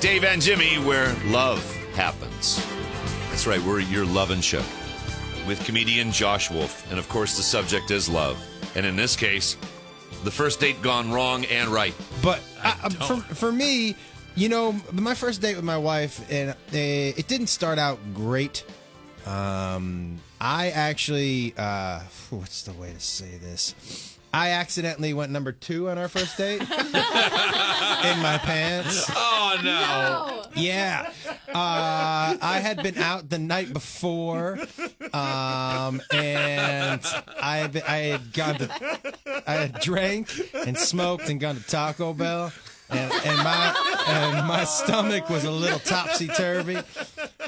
Dave and Jimmy, where love happens. That's right, we're your loving show with comedian Josh Wolf. And of course, the subject is love. And in this case, the first date gone wrong and right. But I, I, for, for me, you know, my first date with my wife, and uh, it didn't start out great. Um, I actually, uh, what's the way to say this? I accidentally went number two on our first date in my pants. Oh, no. Yeah. Uh, I had been out the night before, um, and I had, been, I had gone to, I had drank and smoked and gone to Taco Bell. And, and my and my stomach was a little topsy turvy,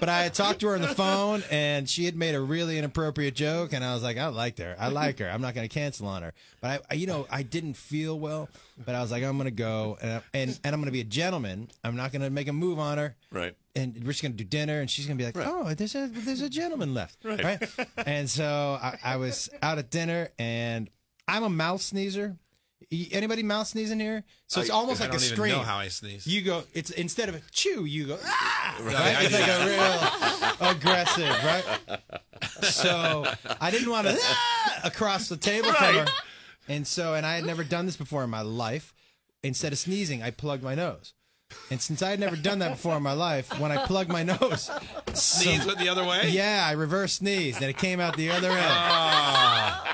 but I had talked to her on the phone, and she had made a really inappropriate joke, and I was like, I liked her, I like her, I'm not going to cancel on her, but I, I, you know, I didn't feel well, but I was like, I'm going to go, and and, and I'm going to be a gentleman, I'm not going to make a move on her, Right. and we're just gonna do dinner, and she's gonna be like, "Oh, there's a there's a gentleman left, right?" And so I, I was out at dinner, and I'm a mouth sneezer. Anybody mouth sneezing here? So it's almost like a scream. know how I sneeze. You go. It's instead of a chew, you go. Ah! Right? I It's like a real aggressive, right? So I didn't want to ah! across the table from her, and so and I had never done this before in my life. Instead of sneezing, I plugged my nose. And since I had never done that before in my life, when I plugged my nose, Sneeze went the other way? yeah, I reverse sneezed and it came out the other end.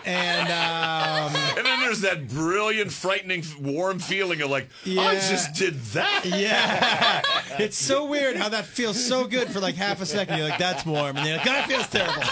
And um, And there's that brilliant, frightening, warm feeling of like, I just did that. yeah, it's so weird how that feels so good for like half a second. You're like, that's warm, and you're like, that feels terrible.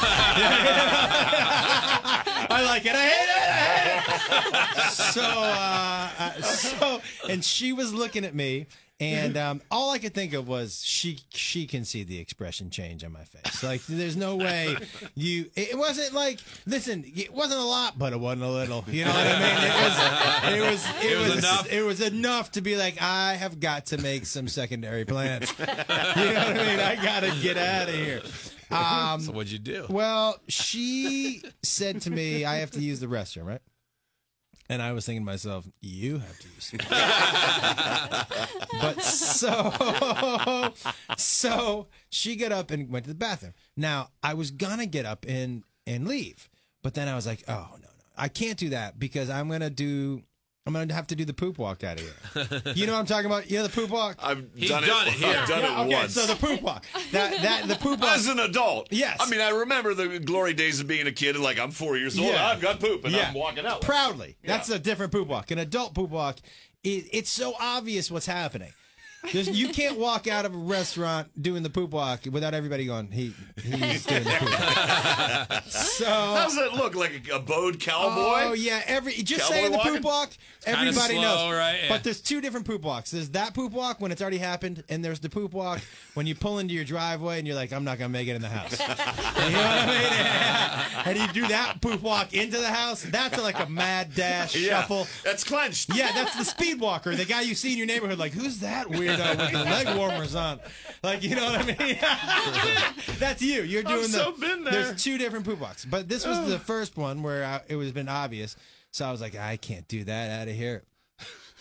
I like it. I hate it. I hate it. So, uh, uh, so, and she was looking at me. And um, all I could think of was she she can see the expression change on my face. Like there's no way you. It wasn't like listen. It wasn't a lot, but it wasn't a little. You know what I mean? It was it was it, It was was enough. It was enough to be like I have got to make some secondary plans. you know what I mean? I got to get out of here. Um, So what'd you do? well, she said to me, I have to use the restroom, right? And I was thinking to myself, you have to use restroom. but so, so she got up and went to the bathroom. Now, I was to get up and, and leave. But then I was like, oh, no, no. I can't do that because I'm to do, I'm going to have to do the poop walk out of here. You know what I'm talking about? You know the poop walk? I've He done, done it. it here. I've done Yeah, it okay, once. so the poop walk. That, that, the poop walk. As an adult. Yes. I mean, I remember the glory days of being a kid and like, I'm four years old. Yeah. I've got poop and Yeah. I'm walking out. proudly. Yeah. That's a different poop walk. An adult poop walk, it, it's so obvious what's happening. There's, you can't walk out of a restaurant doing the poop walk without everybody going, he, he's doing the poop walk. So, How's that look? Like a, a bowed cowboy? oh yeah, every just Cowboy saying the walking? poop walk, everybody slow, knows. right? Yeah. But there's two different poop walks. There's that poop walk when it's already happened, and there's the poop walk when you pull into your driveway and you're like, I'm not gonna make it in the house. you know what I mean? And you do that poop walk into the house. That's like a mad dash Yeah. shuffle. That's clenched. Yeah, that's the speed walker, the guy you see in your neighborhood. Like, who's that weirdo with the leg warmers on? Like, you know what I mean? that's you. You're doing the. so been there. There's two different poop walks, but this was the first one where I, it was been obvious. So I was like, I can't do that out of here.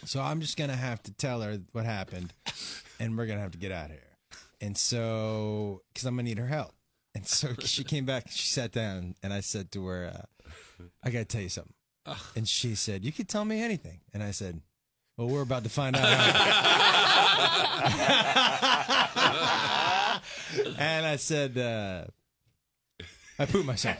So I'm just gonna have to tell her what happened, and we're gonna have to get out of here. And so, because I'm gonna need her help. And so she came back. She sat down, and I said to her, uh, "I gotta tell you something." And she said, "You could tell me anything." And I said, "Well, we're about to find out." and I said, uh, "I pooped myself."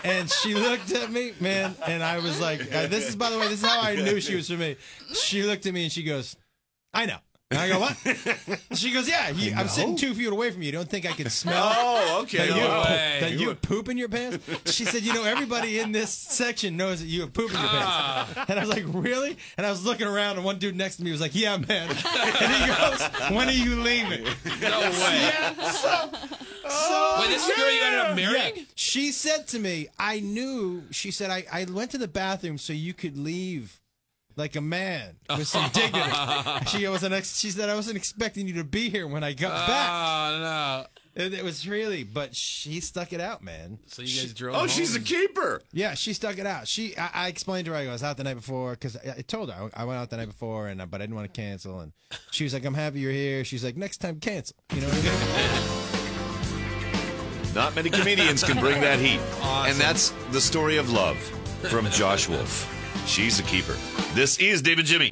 and she looked at me, man, and I was like, uh, "This is, by the way, this is how I knew she was for me." She looked at me and she goes, "I know." And I go, what? she goes, yeah. You, I'm sitting two feet away from you. You don't think I can smell? Oh, okay. That you, No way. that you have poop in your pants? She said, you know, everybody in this section knows that you have poop in your pants. Ah. And I was like, really? And I was looking around, and one dude next to me was like, yeah, man. And he goes, when are you leaving? No way. Yeah. So, so Wait, this is the girl you ended up yeah. marrying? She said to me, I knew, she said, I, I went to the bathroom so you could leave like a man with some dignity. she wasn't. Ex- she said I wasn't expecting you to be here when I got back. Oh no! It, it was really, but she stuck it out, man. So you guys drove. Oh, home. she's a keeper. Yeah, she stuck it out. She, I, I explained to her I was out the night before because I, I told her I, I went out the night before and uh, but I didn't want to cancel. And she was like, "I'm happy you're here." She's like, "Next time, cancel." You know what I mean? Not many comedians can bring that heat. And that's the story of love from Josh Wolf. She's a keeper. This is David Jimmy.